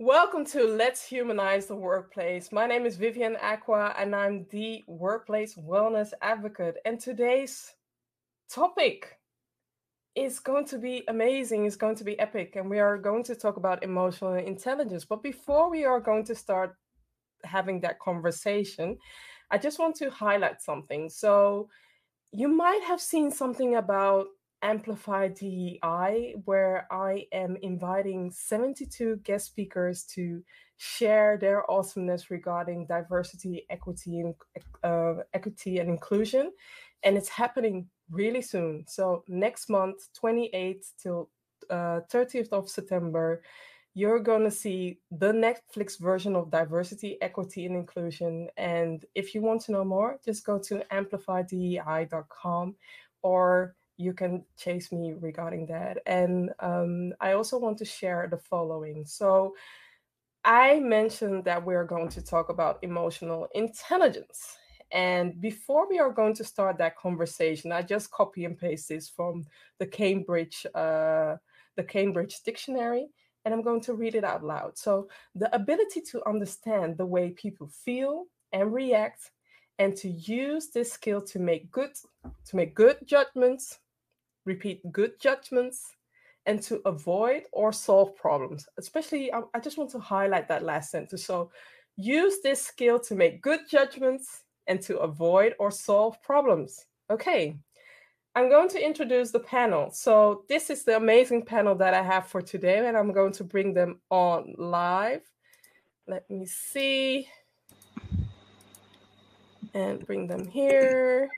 Welcome to Let's Humanize the Workplace. My name is Vivian Acquah and I'm the workplace wellness advocate. And today's topic is going to be amazing, it's going to be epic, and we are going to talk about emotional intelligence. But before we are going to start having that conversation, I just want to highlight something. So, you might have seen something about Amplify DEI, where I am inviting 72 guest speakers to share their awesomeness regarding diversity, equity, and uh, equity and inclusion, and it's happening really soon. So next month, 28th till uh, 30th of September, you're going to see the Netflix version of diversity, equity, and inclusion. And if you want to know more, just go to amplifydei.com or you can chase me regarding that. And um, I also want to share the following. So, I mentioned that we're going to talk about emotional intelligence. And before we are going to start that conversation, I just copy and paste this from the Cambridge, uh, the Cambridge Dictionary, and I'm going to read it out loud. So, the ability to understand the way people feel and react, and to use this skill to make good to make good judgments repeat good judgments, and to avoid or solve problems. Especially, I, I, just want to highlight that last sentence. So, use this skill to make good judgments and to avoid or solve problems. Okay, I'm going to introduce the panel. So, this is the amazing panel that I have for today, and I'm going to bring them on live. Let me see. And bring them here.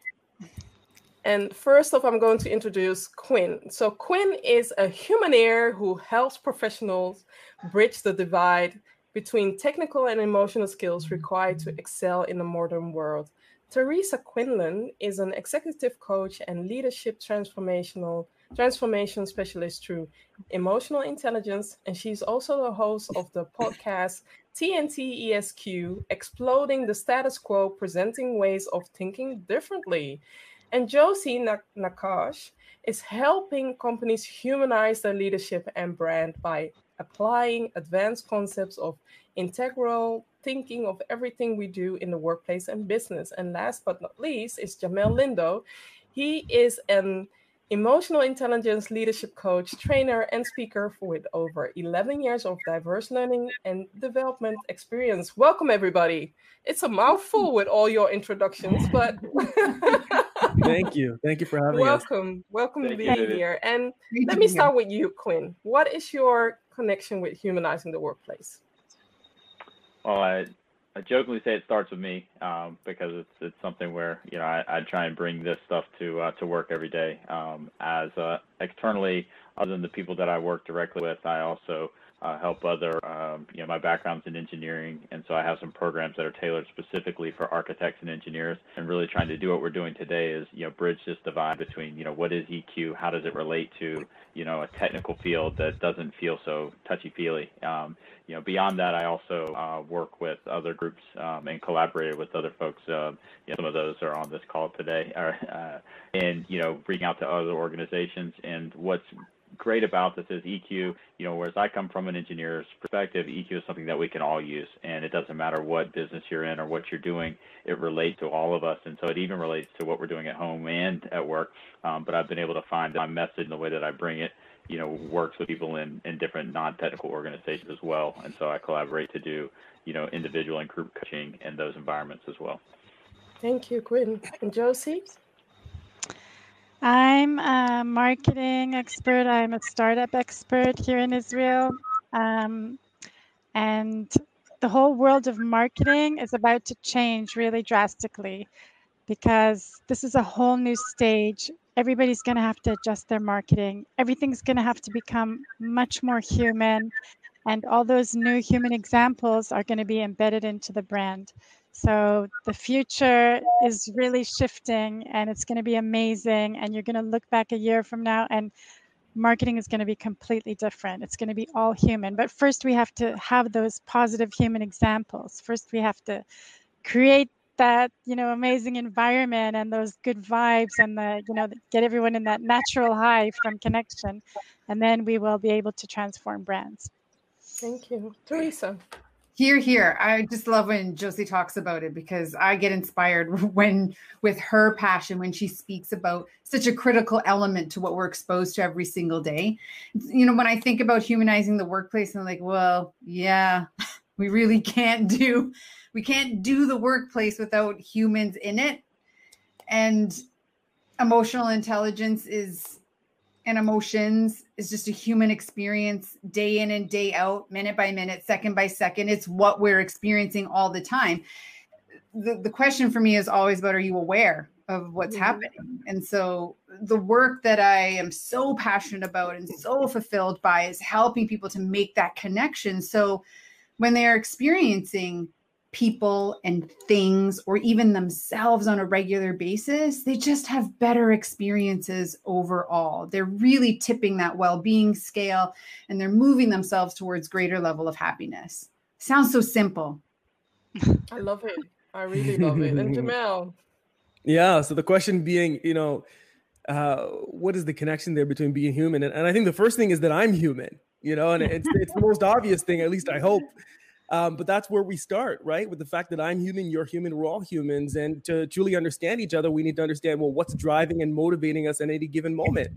And first off, I'm going to introduce Quinn. So, Quinn is a humaneer who helps professionals bridge the divide between technical and emotional skills required to excel in the modern world. Teresa Quinlan is an executive coach and leadership transformational transformation specialist through emotional intelligence, and she's also the host of the podcast TNT ESQ, Exploding the Status Quo, presenting ways of thinking differently. And Josie Nakash is helping companies humanize their leadership and brand by applying advanced concepts of integral thinking of everything we do in the workplace and business. And last but not least is Jamel Lindo. He is an emotional intelligence leadership coach, trainer, and speaker with over 11 years of diverse learning and development experience. Welcome, everybody. It's a mouthful with all your introductions, but thank you. Thank you for having welcome. us. Welcome. Welcome to being here. And let me start with you, Quinn. What is your connection with humanizing the workplace? Well, I I jokingly say it starts with me um, because it's it's something where you know I, I try and bring this stuff to uh, to work every day. Um, as uh, externally, other than the people that I work directly with, I also uh, help other, um, you know, my background's in engineering, and so I have some programs that are tailored specifically for architects and engineers. And really trying to do what we're doing today is, you know, bridge this divide between, you know, what is EQ, how does it relate to, you know, a technical field that doesn't feel so touchy-feely. Um, you know, beyond that, I also uh, work with other groups um, and collaborated with other folks. Uh, you know, some of those are on this call today, uh, and you know, reaching out to other organizations. And what's great about this is EQ, you know, whereas I come from an engineer's perspective, EQ is something that we can all use. And it doesn't matter what business you're in or what you're doing, it relates to all of us. And so it even relates to what we're doing at home and at work. Um, but I've been able to find my message and the way that I bring it, you know, works with people in, in different non-technical organizations as well. And so I collaborate to do, you know, individual and group coaching in those environments as well. Thank you, Quinn. And Josie? I'm a marketing expert. I'm a startup expert here in Israel. Um, and the whole world of marketing is about to change really drastically because this is a whole new stage. Everybody's going to have to adjust their marketing. Everything's going to have to become much more human. And all those new human examples are going to be embedded into the brand. So the future is really shifting and it's going to be amazing. And you're going to look back a year from now and marketing is going to be completely different. It's going to be all human. But first, we have to have those positive human examples. First, we have to create that you know amazing environment and those good vibes and the you know get everyone in that natural high from connection and then we will be able to transform brands Thank you. Teresa. Here, here. I just love when Josie talks about it because I get inspired when, with her passion, when she speaks about such a critical element to what we're exposed to every single day. You know, when I think about humanizing the workplace, I'm like, well, yeah, we really can't do, we can't do the workplace without humans in it. And emotional intelligence is and emotions is just a human experience day in and day out, minute by minute, second by second. It's what we're experiencing all the time. The, the question for me is always about are you aware of what's mm-hmm. happening? And so the work that I am so passionate about and so fulfilled by is helping people to make that connection. So when they are experiencing people and things or even themselves on a regular basis, they just have better experiences overall. They're really tipping that well-being scale and they're moving themselves towards greater level of happiness. Sounds so simple. I love it. I really love it. And Jamel. Yeah, so the question being, you know, uh, what is the connection there between being human? And, and I think the first thing is that I'm human, you know, and it's, it's the most obvious thing, at least I hope. Um, but that's where we start, right? With the fact that I'm human, you're human, we're all humans. And to truly understand each other, we need to understand, well, what's driving and motivating us at any given moment.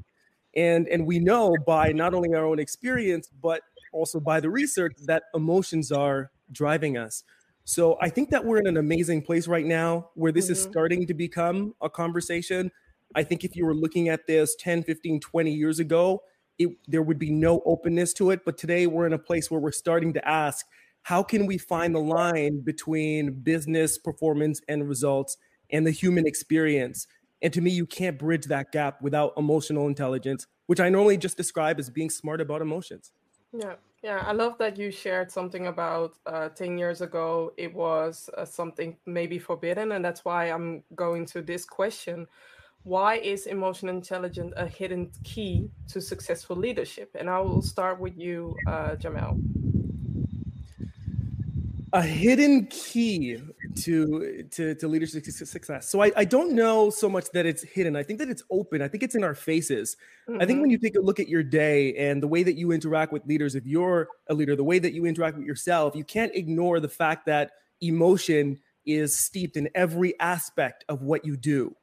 And, and we know by not only our own experience, but also by the research that emotions are driving us. So I think that we're in an amazing place right now where this mm-hmm. is starting to become a conversation. I think if you were looking at this 10, 15, 20 years ago, it, there would be no openness to it. But today we're in a place where we're starting to ask, how can we find the line between business performance and results and the human experience? And to me, you can't bridge that gap without emotional intelligence, which I normally just describe as being smart about emotions. Yeah, yeah, I love that you shared something about uh, 10 years ago. It was uh, something maybe forbidden. And that's why I'm going to this question Why is emotional intelligence a hidden key to successful leadership? And I will start with you, uh, Jamel a hidden key to to, to leadership success. So I, I don't know so much that it's hidden. I think that it's open. I think it's in our faces. Mm-hmm. I think when mm-hmm. you take a look at your day and the way that you interact with leaders, if you're a leader, the way that you interact with yourself, you can't ignore the fact that emotion is steeped in every aspect of what you do.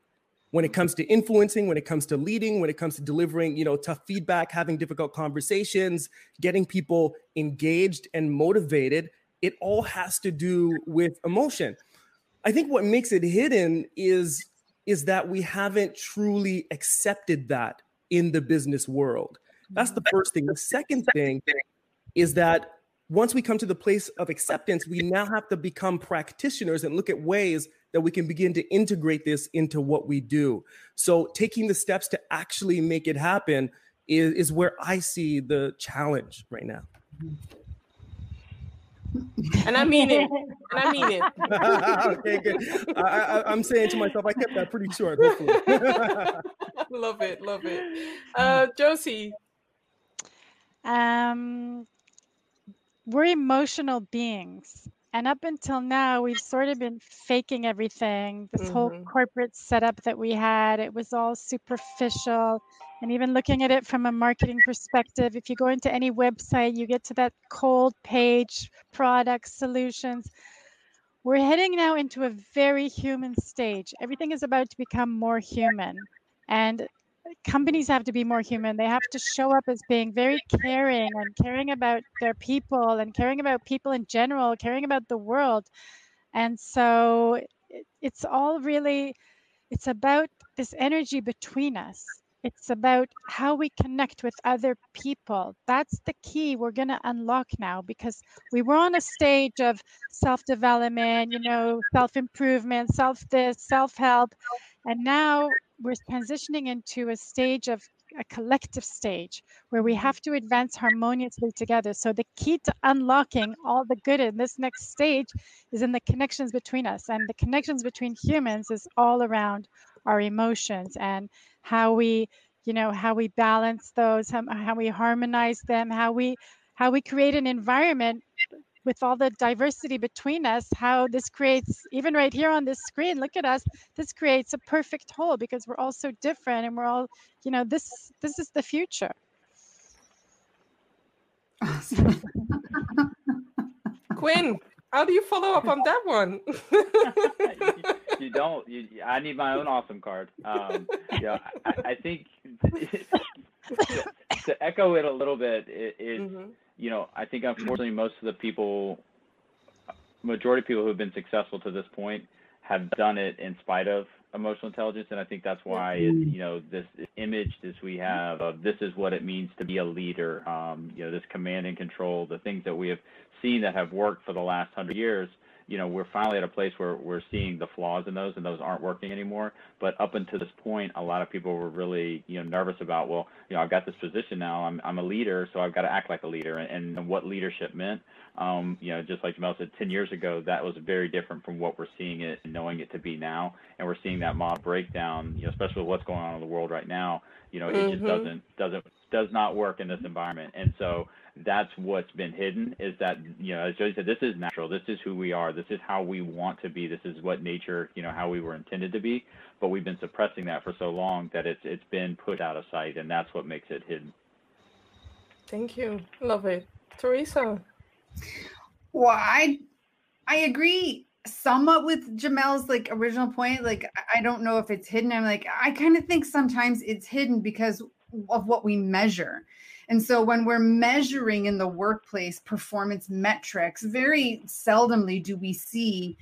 When it comes to influencing, when it comes to leading, when it comes to delivering, you know, tough feedback, having difficult conversations, getting people engaged and motivated, it all has to do with emotion. I think what makes it hidden is is that we haven't truly accepted that in the business world. That's the first thing. The second thing is that once we come to the place of acceptance, we now have to become practitioners and look at ways that we can begin to integrate this into what we do. So, taking the steps to actually make it happen is, is where I see the challenge right now. Mm-hmm. And I mean it. And I mean it. okay, good. I, am saying to myself, I kept that pretty short. love it, love it. Uh, Josie. Um, we're emotional beings. And up until now, we've sort of been faking everything. This mm-hmm. whole corporate setup that we had, it was all superficial and even looking at it from a marketing perspective, if you go into any website, you get to that cold page, products, solutions. We're heading now into a very human stage. Everything is about to become more human. And companies have to be more human. They have to show up as being very caring and caring about their people and caring about people in general, caring about the world. And so it's all really it's about this energy between us it's about how we connect with other people. That's the key we're going to unlock now because we were on a stage of self development, you know, self improvement, self this, self help. And now we're transitioning into a stage of a collective stage where we have to advance harmoniously together. So the key to unlocking all the good in this next stage is in the connections between us. And the connections between humans is all around our emotions and how we you know how we balance those how, how we harmonize them how we how we create an environment with all the diversity between us how this creates even right here on this screen look at us this creates a perfect whole because we're all so different and we're all you know this this is the future awesome. Quinn, how do you follow up on that one? you, you, don't. You, I need my own awesome card. Um, you know, I, I think to, to, echo it a little bit is, mm-hmm. You know, I think unfortunately most of the people, majority of people who have been successful to this point, have done it in spite of emotional intelligence, and I think that's why it, you know this image this we have of this is what it means to be a leader. Um, you know, this command and control, the things that we have seen that have worked for the last hundred years. You know, we're finally at a place where we're seeing the flaws in those, and those aren't working anymore. But up until this point, a lot of people were really, you know, nervous about, well, you know, I've got this position now. I'm I'm a leader, so I've got to act like a leader, and, and what leadership meant. Um, you know, just like Jamel said, 10 years ago, that was very different from what we're seeing it and knowing it to be now. And we're seeing that model breakdown, you know, especially with what's going on in the world right now. You know, it mm-hmm. just doesn't doesn't does not work in this environment. And so that's what's been hidden is that you know as Jody said this is natural. This is who we are. This is how we want to be. This is what nature you know how we were intended to be. But we've been suppressing that for so long that it's it's been put out of sight and that's what makes it hidden. Thank you. Love it. Teresa? Well, I I agree somewhat with Jamel's like original point. Like I don't know if it's hidden. I'm like I kind of think sometimes it's hidden because of what we measure. And so when we're measuring in the workplace performance metrics, very seldomly do we see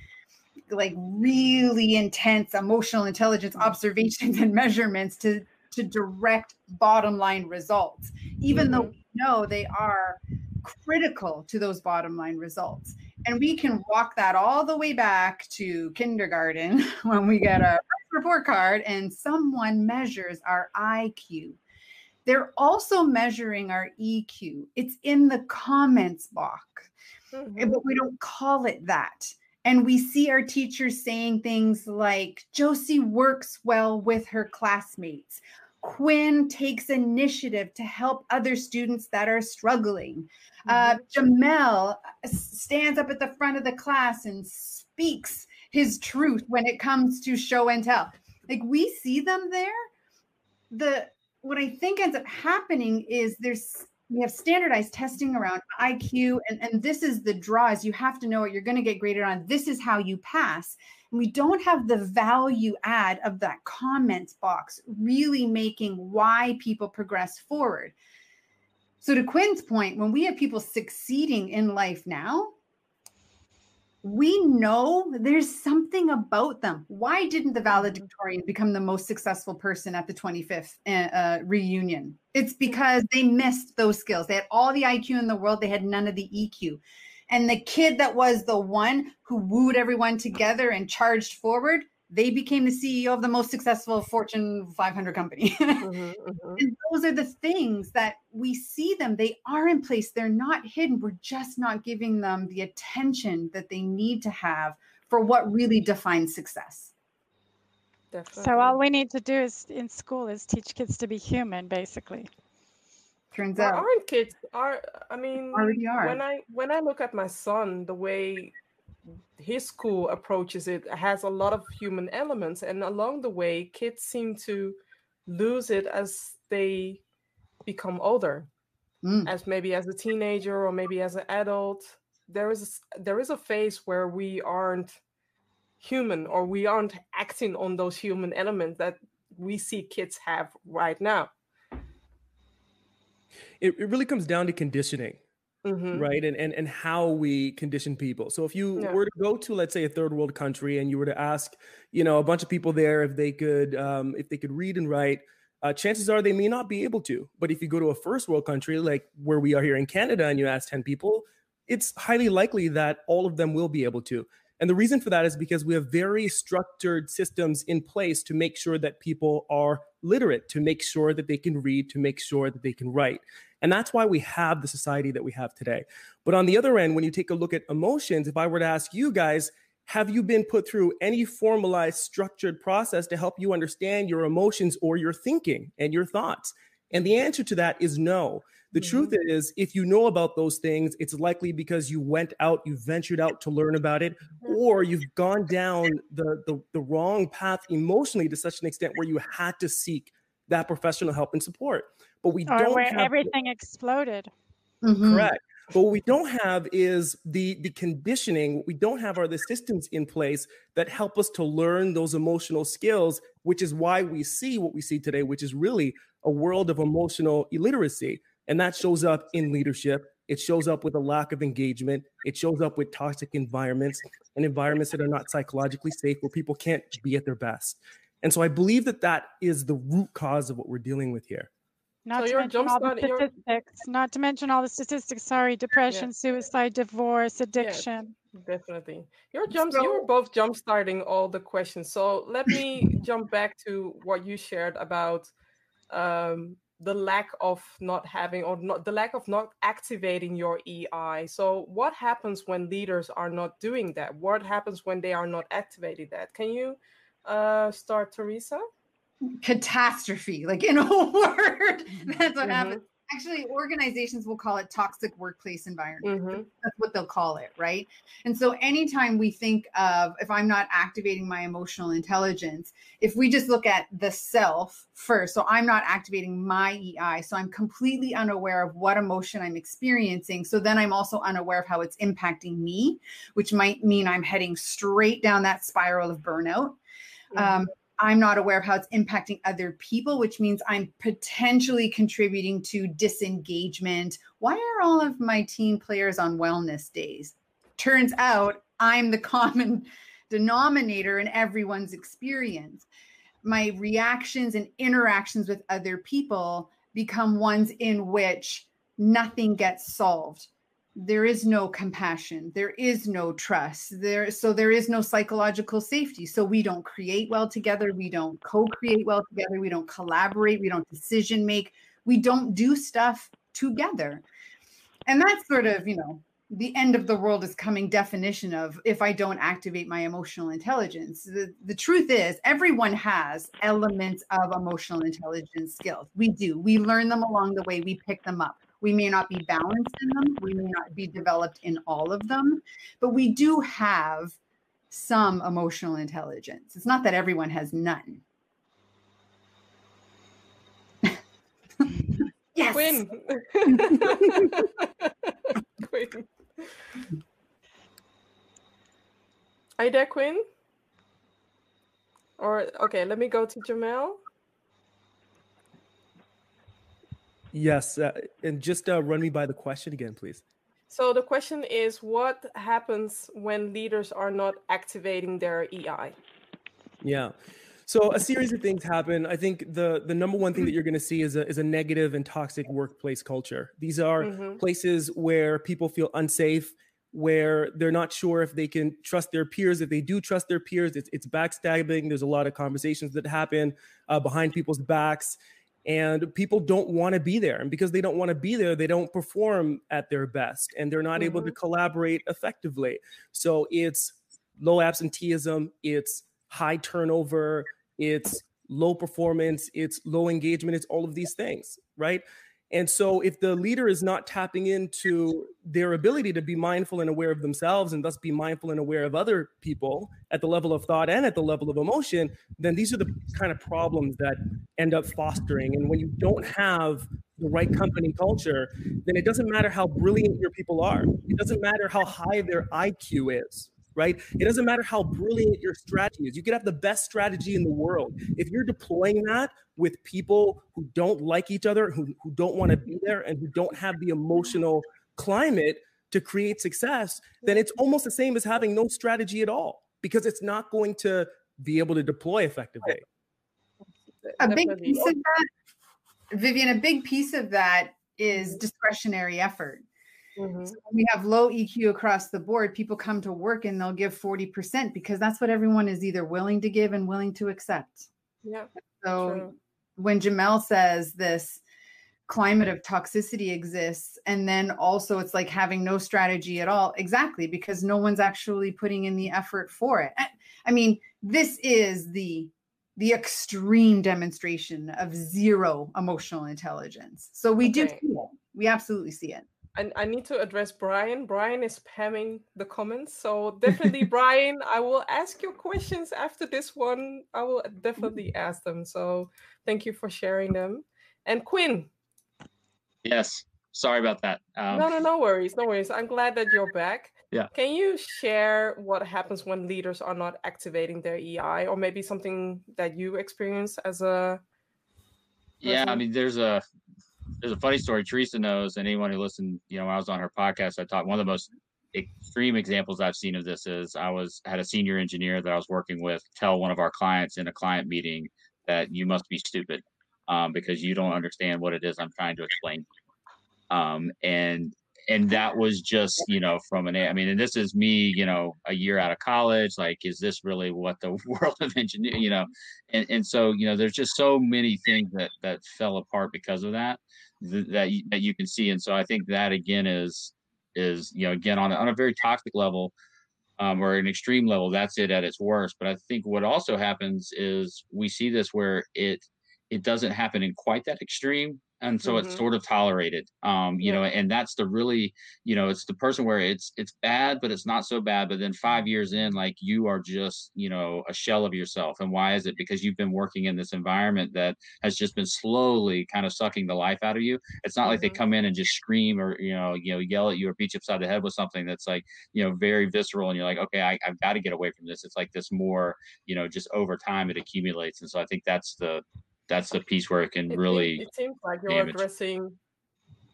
like really intense emotional intelligence observations and measurements to to direct bottom line results, even mm-hmm. though we know they are critical to those bottom line results. And we can walk that all the way back to kindergarten when we get our report card and someone measures our IQ. They're also measuring our EQ. It's in the comments box, mm-hmm. but we don't call it that. And we see our teachers saying things like, Josie works well with her classmates. Quinn takes initiative to help other students that are struggling. Uh, mm-hmm. Jamel uh, stands up at the front of the class and speaks his truth when it comes to show and tell. Like we see them there. The what I think ends up happening is there's we have standardized testing around IQ, and, and this is the draws. You have to know what you're going to get graded on. This is how you pass And we don't have the value add of that comments box really making why people progress forward. So, to Quinn's point, when we have people succeeding in life now, we know there's something about them. Why didn't the valedictorian become the most successful person at the 25th uh, uh, reunion? It's because they missed those skills. They had all the IQ in the world, they had none of the EQ. And the kid that was the one who wooed everyone together and charged forward, they became the CEO of the most successful Fortune 500 company. mm-hmm, mm-hmm. And those are the things that we see them. They are in place, they're not hidden. We're just not giving them the attention that they need to have for what really defines success. Definitely. So all we need to do is in school is teach kids to be human, basically. Turns well, out, aren't kids are? I mean, already are. When I when I look at my son, the way his school approaches it has a lot of human elements, and along the way, kids seem to lose it as they become older, mm. as maybe as a teenager or maybe as an adult. There is a, there is a phase where we aren't human or we aren't acting on those human elements that we see kids have right now it, it really comes down to conditioning. Mm-hmm. right and, and and how we condition people so if you yeah. were to go to let's say a third world country and you were to ask you know a bunch of people there if they could um, if they could read and write uh, chances are they may not be able to but if you go to a first world country like where we are here in canada and you ask 10 people it's highly likely that all of them will be able to and the reason for that is because we have very structured systems in place to make sure that people are literate, to make sure that they can read, to make sure that they can write. And that's why we have the society that we have today. But on the other end, when you take a look at emotions, if I were to ask you guys, have you been put through any formalized, structured process to help you understand your emotions or your thinking and your thoughts? And the answer to that is no. The mm-hmm. truth is, if you know about those things, it's likely because you went out, you ventured out to learn about it, mm-hmm. or you've gone down the, the, the wrong path emotionally to such an extent where you had to seek that professional help and support but we or don't where have everything exploded. Mm-hmm. Correct. But what we don't have is the the conditioning. What we don't have are the systems in place that help us to learn those emotional skills, which is why we see what we see today, which is really a world of emotional illiteracy. And that shows up in leadership. It shows up with a lack of engagement. It shows up with toxic environments and environments that are not psychologically safe where people can't be at their best. And so I believe that that is the root cause of what we're dealing with here. Not so to mention all the statistics. Not to mention all the statistics. Sorry, depression, yeah. suicide, divorce, addiction. Yes, definitely. You're jump. So, you were both jump starting all the questions. So let me jump back to what you shared about um, the lack of not having or not the lack of not activating your EI. So what happens when leaders are not doing that? What happens when they are not activating that? Can you uh, start, Teresa? catastrophe like in a word that's what mm-hmm. happens actually organizations will call it toxic workplace environment mm-hmm. that's what they'll call it right and so anytime we think of if i'm not activating my emotional intelligence if we just look at the self first so i'm not activating my ei so i'm completely unaware of what emotion i'm experiencing so then i'm also unaware of how it's impacting me which might mean i'm heading straight down that spiral of burnout mm-hmm. um, I'm not aware of how it's impacting other people, which means I'm potentially contributing to disengagement. Why are all of my team players on wellness days? Turns out I'm the common denominator in everyone's experience. My reactions and interactions with other people become ones in which nothing gets solved there is no compassion there is no trust there so there is no psychological safety. So we don't create well together we don't co-create well together we don't collaborate we don't decision make we don't do stuff together. And that's sort of you know the end of the world is coming definition of if i don't activate my emotional intelligence. The, the truth is everyone has elements of emotional intelligence skills. We do. We learn them along the way. We pick them up we may not be balanced in them, we may not be developed in all of them, but we do have some emotional intelligence. It's not that everyone has none. yes. Quinn. Quinn. Are you there, Quinn? Or okay, let me go to Jamel. Yes, uh, and just uh, run me by the question again, please. So the question is, what happens when leaders are not activating their EI? Yeah. So a series of things happen. I think the the number one thing that you're going to see is a is a negative and toxic workplace culture. These are mm-hmm. places where people feel unsafe, where they're not sure if they can trust their peers. If they do trust their peers, it's, it's backstabbing. There's a lot of conversations that happen uh, behind people's backs and people don't want to be there and because they don't want to be there they don't perform at their best and they're not mm-hmm. able to mm-hmm. collaborate effectively so it's low absenteeism it's high turnover it's low performance it's low engagement it's all of these things right and so, if the leader is not tapping into their ability to be mindful and aware of themselves and thus be mindful and aware of other people at the level of thought and at the level of emotion, then these are the kind of problems that end up fostering. And when you don't have the right company culture, then it doesn't matter how brilliant your people are, it doesn't matter how high their IQ is right? It doesn't matter how brilliant your strategy is. You could have the best strategy in the world. If you're deploying that with people who don't like each other, who, who don't want to be there, and who don't have the emotional climate to create success, then it's almost the same as having no strategy at all because it's not going to be able to deploy effectively. A big piece of that, Vivian, a big piece of that is discretionary effort. Mm-hmm. So we have low EQ across the board. People come to work and they'll give 40% because that's what everyone is either willing to give and willing to accept. Yeah. So true. when Jamel says this climate of toxicity exists, and then also it's like having no strategy at all, exactly, because no one's actually putting in the effort for it. I mean, this is the the extreme demonstration of zero emotional intelligence. So we okay. do see it. We absolutely see it. I, I need to address Brian. Brian is spamming the comments. So definitely, Brian, I will ask your questions after this one. I will definitely ask them. So thank you for sharing them. And Quinn. Yes. sorry about that. Um, no, no, no worries, no worries. I'm glad that you're back. Yeah. Can you share what happens when leaders are not activating their EI, or maybe something that you experience as a? Person? Yeah, I mean, there's a there's a funny story. Teresa knows, and anyone who listened, you know, I was on her podcast, I talked. One of the most extreme examples I've seen of this is I was had a senior engineer that I was working with tell one of our clients in a client meeting that you must be stupid um, because you don't understand what it is I'm trying to explain. Um, and and that was just you know from an i mean and this is me you know a year out of college like is this really what the world of engineering you know and, and so you know there's just so many things that that fell apart because of that that you, that you can see. And so i think that again is is you know again on on a very toxic level um, or an extreme level that's it at its worst. But i think what also happens is we see this where it it doesn't happen in quite that extreme and so mm-hmm. it's sort of tolerated um you yeah. know and that's the really you know it's the person where it's it's bad but it's not so bad but then five years in like you are just you know a shell of yourself and why is it because you've been working in this environment that has just been slowly kind of sucking the life out of you it's not mm-hmm. like they mm-hmm. come in and just scream or you know you know yell at you or beat you upside the head with something that's like you know very visceral and you're like okay I, i've got to get away from this it's like this more you know just over time it accumulates and so i think that's the that's the piece where it can it, really. It, seems like you're damage. addressing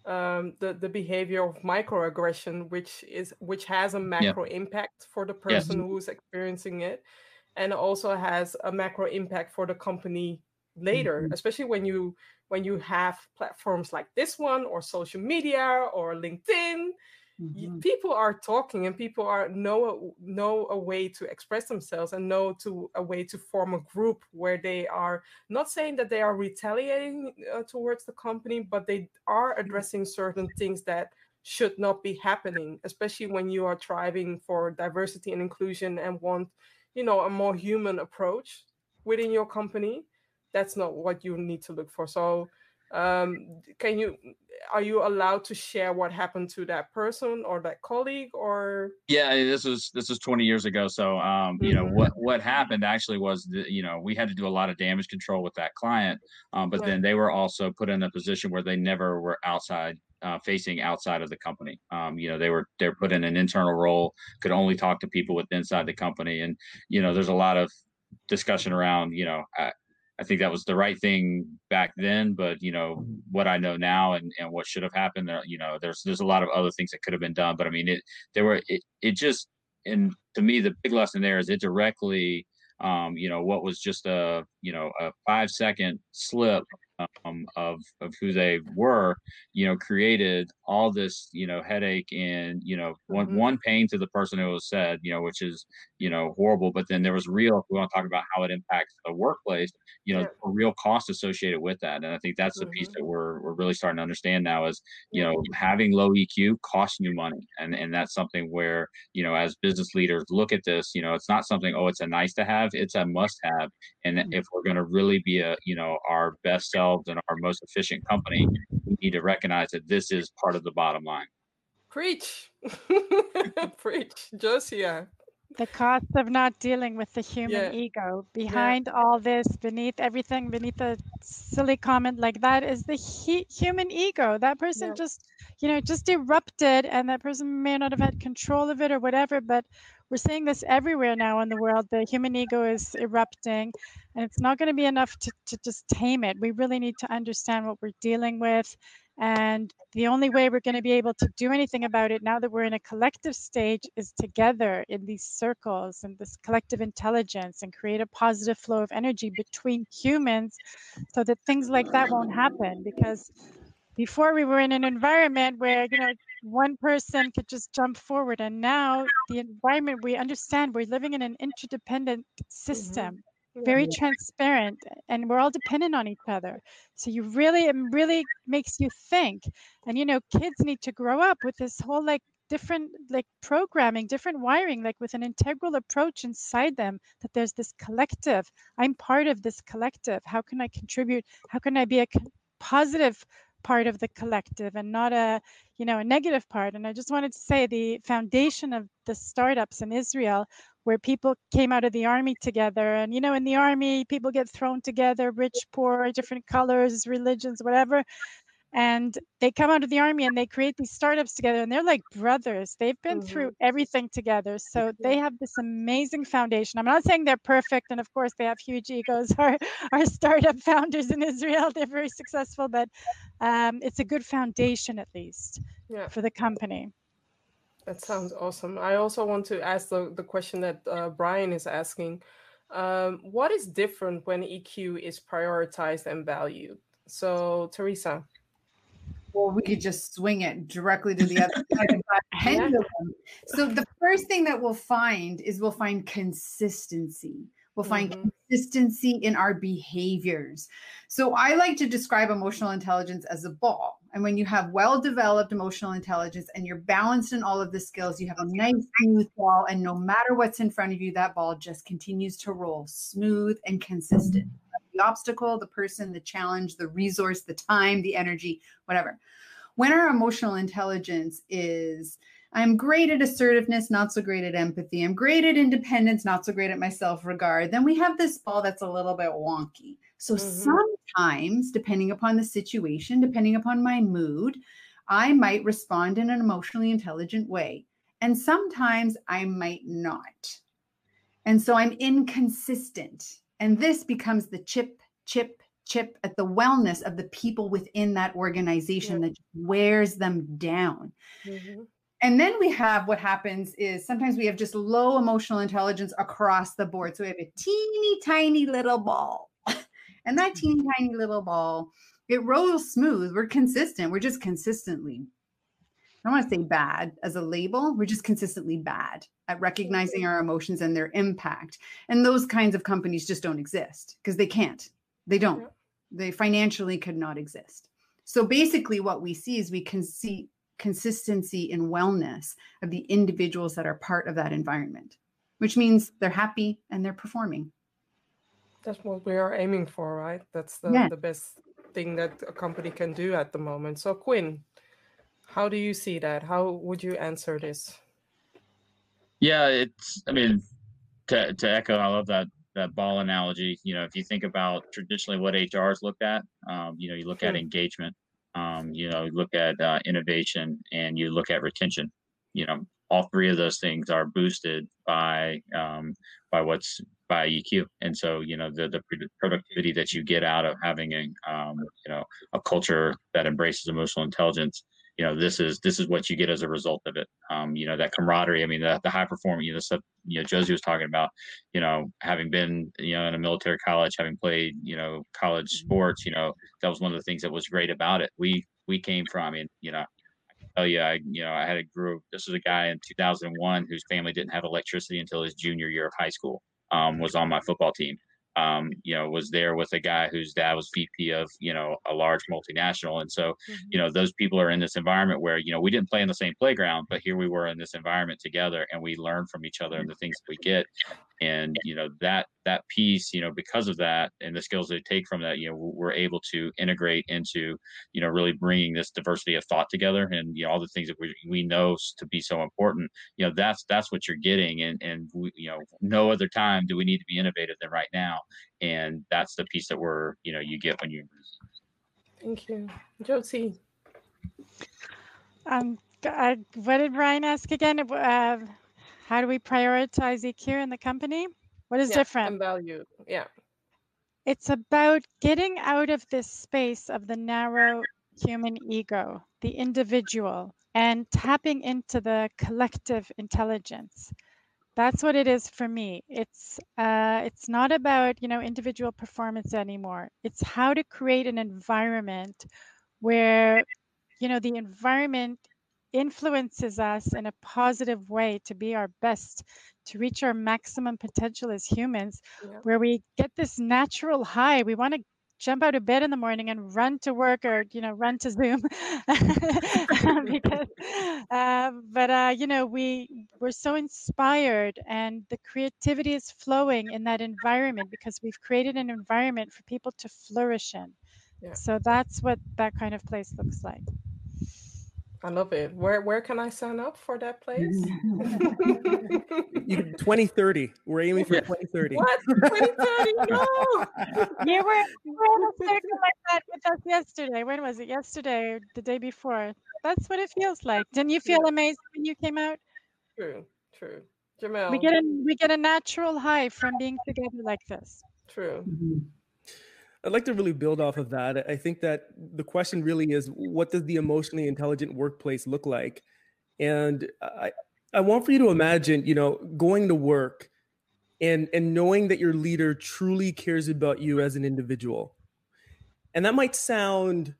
um, the the behavior of microaggression, which is which has a macro yeah. impact for the person yes. who's experiencing it, and also has a macro impact for the company later, mm-hmm. especially when you when you have platforms like this one or social media or LinkedIn Mm-hmm. people are talking and people are know know a way to express themselves and know to a way to form a group where they are not saying that they are retaliating uh, towards the company but they are mm-hmm. addressing certain things that should not be happening especially when you are striving for diversity and inclusion and want you know a more human approach within your company that's not what you need to look for so um, can you are you allowed to share what happened to that person or that colleague or yeah this was this was 20 years ago so um, you know mm-hmm. what what happened actually was that you know we had to do a lot of damage control with that client um, but right. then they were also put in a position where they never were outside uh, facing outside of the company. Um, you know, they were they're put in an internal role, could only talk to people with inside the company, and you know, there's a lot of discussion around you know uh, I think that was the right thing back then, but you know mm-hmm. what I know now and, and what should have happened. There, you know, there's there's a lot of other things that could have been done, but I mean, it there were it, it just and to me the big lesson there is it directly, um, you know, what was just a you know a five second slip um, of of who they were, you know, created all this, you know, headache and you know one mm-hmm. one pain to the person who was said, you know, which is you know horrible. But then there was real. If we want to talk about how it impacts the workplace, you know, a real cost associated with that. And I think that's the mm-hmm. piece that we're we're really starting to understand now is you know having low EQ costs you money, and and that's something where you know as business leaders look at this, you know, it's not something oh it's a nice to have, it's a must have. And mm-hmm. if we're going to really be a you know our best ourselves and our most efficient company, we need to recognize that this is part of the bottom line. Preach. Preach. Josiah. The cost of not dealing with the human yeah. ego behind yeah. all this, beneath everything, beneath a silly comment like that, is the he- human ego. That person yeah. just, you know, just erupted, and that person may not have had control of it or whatever, but we're seeing this everywhere now in the world. The human ego is erupting, and it's not going to be enough to, to just tame it. We really need to understand what we're dealing with. And the only way we're going to be able to do anything about it now that we're in a collective stage is together in these circles and this collective intelligence and create a positive flow of energy between humans so that things like that won't happen. Because before we were in an environment where, you know, one person could just jump forward. And now the environment we understand, we're living in an interdependent system. Mm-hmm. Very transparent and we're all dependent on each other. So you really it really makes you think and you know kids need to grow up with this whole like different like programming different wiring like with an integral approach inside them that there's this collective. I'm part of this collective. How can i contribute? How can i be a positive part of the collective and not a you know a negative part. And i just wanted to say the foundation of the startups in israel where people came out of the army together. And you know in the army people get thrown together rich poor different colors religions whatever. And they come out of the army and they create these startups together and they're like brothers. They've been mm-hmm. through everything together. So they have this amazing foundation. I'm not saying they're perfect and of course they have huge egos. Our our startup founders in israel they're very successful but um, it's a good foundation at least yeah. for the company that sounds awesome i also want to ask the, the question that uh, brian is asking um, what is different when eq is prioritized and valued so teresa or we could just swing it directly to the other side pendulum. So the first thing that we'll find is we'll find consistency. We'll find mm-hmm. consistency in our behaviors. So I like to describe emotional intelligence as a ball. And when you have well developed emotional intelligence and you're balanced in all of the skills, you have a nice smooth ball. And no matter what's in front of you, that ball just continues to roll smooth and consistent the obstacle, the person, the challenge, the resource, the time, the energy, whatever. When our emotional intelligence is, I'm great at assertiveness, not so great at empathy. I'm great at independence, not so great at my self regard. Then we have this ball that's a little bit wonky. So mm-hmm. sometimes, depending upon the situation, depending upon my mood, I might respond in an emotionally intelligent way. And sometimes I might not. And so I'm inconsistent. And this becomes the chip, chip, chip at the wellness of the people within that organization yeah. that wears them down. Mm-hmm. And then we have what happens is sometimes we have just low emotional intelligence across the board. So we have a teeny tiny little ball. and that teeny tiny little ball, it rolls smooth. We're consistent. We're just consistently I don't want to say bad as a label. We're just consistently bad at recognizing our emotions and their impact. And those kinds of companies just don't exist because they can't. They don't. They financially could not exist. So basically, what we see is we can see consistency and wellness of the individuals that are part of that environment, which means they're happy and they're performing. That's what we are aiming for, right? That's the, yeah. the best thing that a company can do at the moment. So, Quinn, how do you see that? How would you answer this? Yeah, it's. I mean, to to echo, I love that that ball analogy. You know, if you think about traditionally what HR is looked at, um, you know, you look at engagement, um, you know, look at uh, innovation, and you look at retention. You know, all three of those things are boosted by um, by what's by EQ, and so you know the the productivity that you get out of having a um, you know a culture that embraces emotional intelligence you know this is this is what you get as a result of it um, you know that camaraderie i mean the, the high performing you know stuff you know josie was talking about you know having been you know in a military college having played you know college mm-hmm. sports you know that was one of the things that was great about it we we came from I mean, you know I can tell you i you know i had a group this was a guy in 2001 whose family didn't have electricity until his junior year of high school um, was on my football team um, you know, was there with a guy whose dad was VP of, you know, a large multinational. And so, mm-hmm. you know, those people are in this environment where, you know, we didn't play in the same playground, but here we were in this environment together and we learn from each other and the things we get. And, you know, that, that piece, you know, because of that and the skills they take from that, you know, we're able to integrate into, you know, really bringing this diversity of thought together and, you know, all the things that we, we know to be so important, you know, that's, that's what you're getting. And, and, we, you know, no other time do we need to be innovative than right now. And that's the piece that we're you know you get when you thank you. Josie. Um I, what did Brian ask again? Uh, how do we prioritize eq in the company? What is yeah, different? and value yeah. It's about getting out of this space of the narrow human ego the individual and tapping into the collective intelligence. That's what it is for me. It's uh, it's not about you know individual performance anymore. It's how to create an environment where you know the environment influences us in a positive way to be our best to reach our maximum potential as humans yeah. where we get this natural high we want to jump out of bed in the morning and run to work or you know run to zoom because uh, but uh, you know we we're so inspired and the creativity is flowing in that environment because we've created an environment for people to flourish in yeah. so that's what that kind of place looks like I love it. Where where can I sign up for that place? you 2030. We're aiming for 2030. What? 2030? No. you were, you were in a circle like that with us yesterday. When was it? Yesterday or the day before? That's what it feels like. Didn't you feel amazing when you came out? True, true. Jamel. We get a we get a natural high from being together like this. True. Mm-hmm. I'd like to really build off of that. I think that the question really is what does the emotionally intelligent workplace look like? And I, I want for you to imagine, you know, going to work and and knowing that your leader truly cares about you as an individual. And that might sound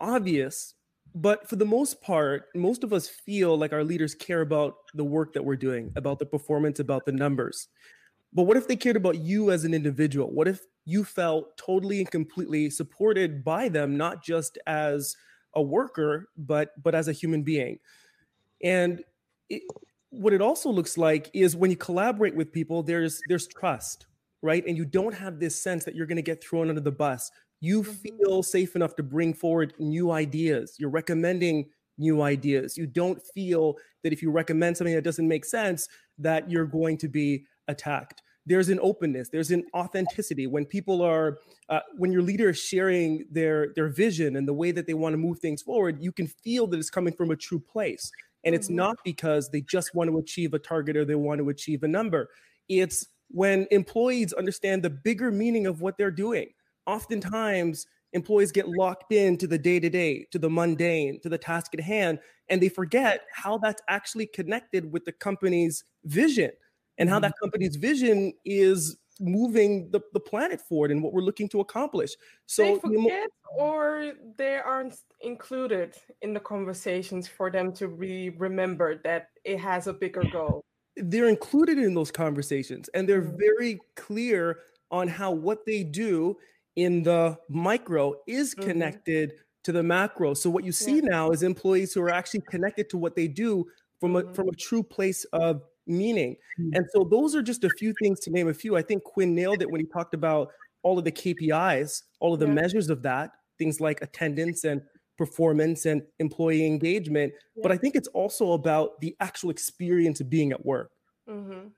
obvious, but for the most part, most of us feel like our leaders care about the work that we're doing, about the performance, about the numbers. But what if they cared about you as an individual? What if you felt totally and completely supported by them, not just as a worker, but but as a human being? And it, what it also looks like is when you collaborate with people, there's there's trust, right? And you don't have this sense that you're going to get thrown under the bus. You mm-hmm. feel safe enough to bring forward new ideas. You're recommending new ideas. You don't feel that if you recommend something that doesn't make sense, that you're going to be attacked there's an openness there's an authenticity when people are uh, when your leader is sharing their their vision and the way that they want to move things forward you can feel that it's coming from a true place. And it's mm-hmm. not because they just want to achieve a target or they want to achieve a number. It's when employees understand the bigger meaning of what they're doing. Oftentimes employees get locked into the day to day, to the mundane, to the task at hand, and they forget how that's actually connected with the company's vision and how that mm-hmm. company's vision is moving the, the planet forward and what we're looking to accomplish. So they forget or they aren't included in the conversations for them to be remembered that it has a bigger goal. They're included in those conversations and they're mm-hmm. very clear on how what they do in the micro is mm-hmm. connected mm-hmm. to the macro. So what you see yeah. now is employees who are actually connected to what they do from a mm-hmm. from a true place of meaning. Hmm. And so those are just a few things to name a few. I think Quinn nailed it when he talked about all of the KPIs, all of the yeah. measures of that, things like attendance and performance and employee engagement. Yeah. But I think it's also about the actual experience of being at work. Mm-hmm.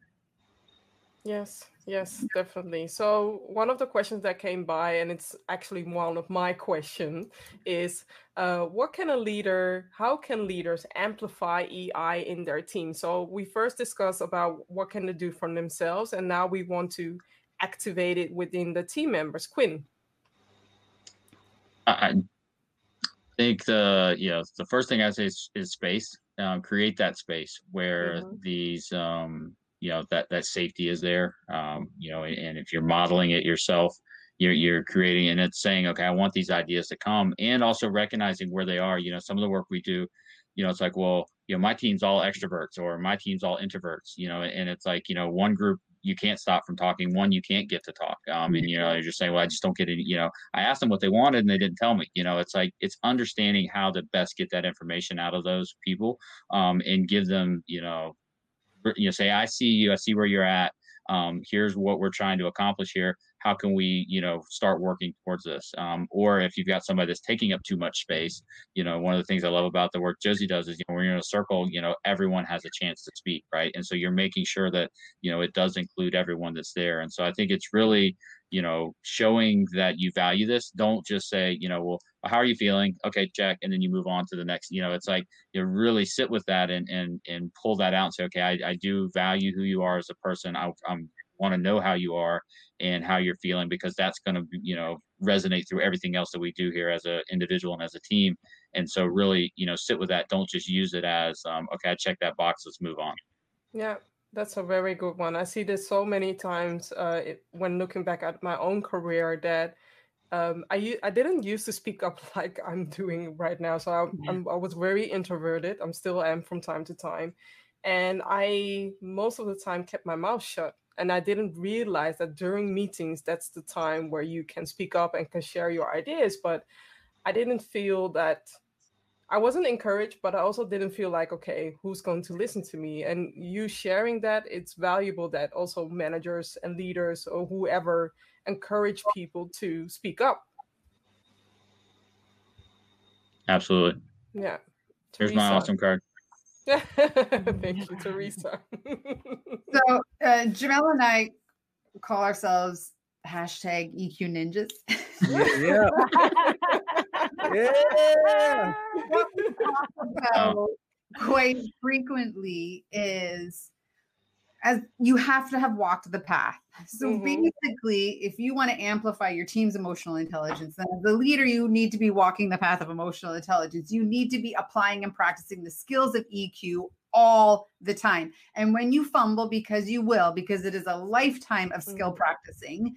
Yes, yes, definitely. So one of the questions that came by, and it's actually one of my questions, is uh, what can a leader, how can leaders amplify EI in their team? So we first discussed about what can they do for themselves, and now we want to activate it within the team members. Quinn. I think the you know the first thing I say is, is space. Um, create that space where mm-hmm. these um, you know that that safety is there um, you know and if you're modeling it yourself you're, you're creating and it's saying okay i want these ideas to come and also recognizing where they are you know some of the work we do you know it's like well you know my team's all extroverts or my team's all introverts you know and it's like you know one group you can't stop from talking one you can't get to talk um, and you know you're just saying well i just don't get it you know i asked them what they wanted and they didn't tell me you know it's like it's understanding how to best get that information out of those people um, and give them you know you know say i see you i see where you're at um, here's what we're trying to accomplish here. How can we you know start working towards this? Um, or if you've got somebody that's taking up too much space you know one of the things i love about the work josie does is you know when you're in a circle you know everyone has a chance to speak right? And so you're making sure that you know it does include everyone that's there. And so i think it's really you know showing that you value this don't just say you know well how are you feeling? Okay check and then you move on to the next you know it's like you really sit with that and and and pull that out and say okay i, I do value who you are as a person. I i'm want to know how you are and how you're feeling because that's going to you know resonate through everything else that we do here as an individual and as a team. And so really you know sit with that. Don't just use it as um, okay i check that box let's move on. Yeah that's a very good one i see this so many times uh, it, when looking back at my own career that um, I I didn't used to speak up like I'm doing right now. So I, yeah. i was very introverted. I'm still am from time to time, and I most of the time kept my mouth shut. And I didn't realize that during meetings, that's the time where you can speak up and can share your ideas. But I didn't feel that I wasn't encouraged, but I also didn't feel like, okay, who's going to listen to me? And you sharing that, it's valuable that also managers and leaders or whoever encourage people to speak up. Absolutely. Yeah. Here's my awesome card. Thank you, Teresa. so uh, Jamel and I call ourselves hashtag EQ ninjas. yeah. yeah. What we talk about quite frequently is as you have to have walked the path. So mm-hmm. basically, if you want to amplify your team's emotional intelligence, then as a leader, you need to be walking the path of emotional intelligence. You need to be applying and practicing the skills of EQ all the time. And when you fumble, because you will, because it is a lifetime of skill mm-hmm. practicing,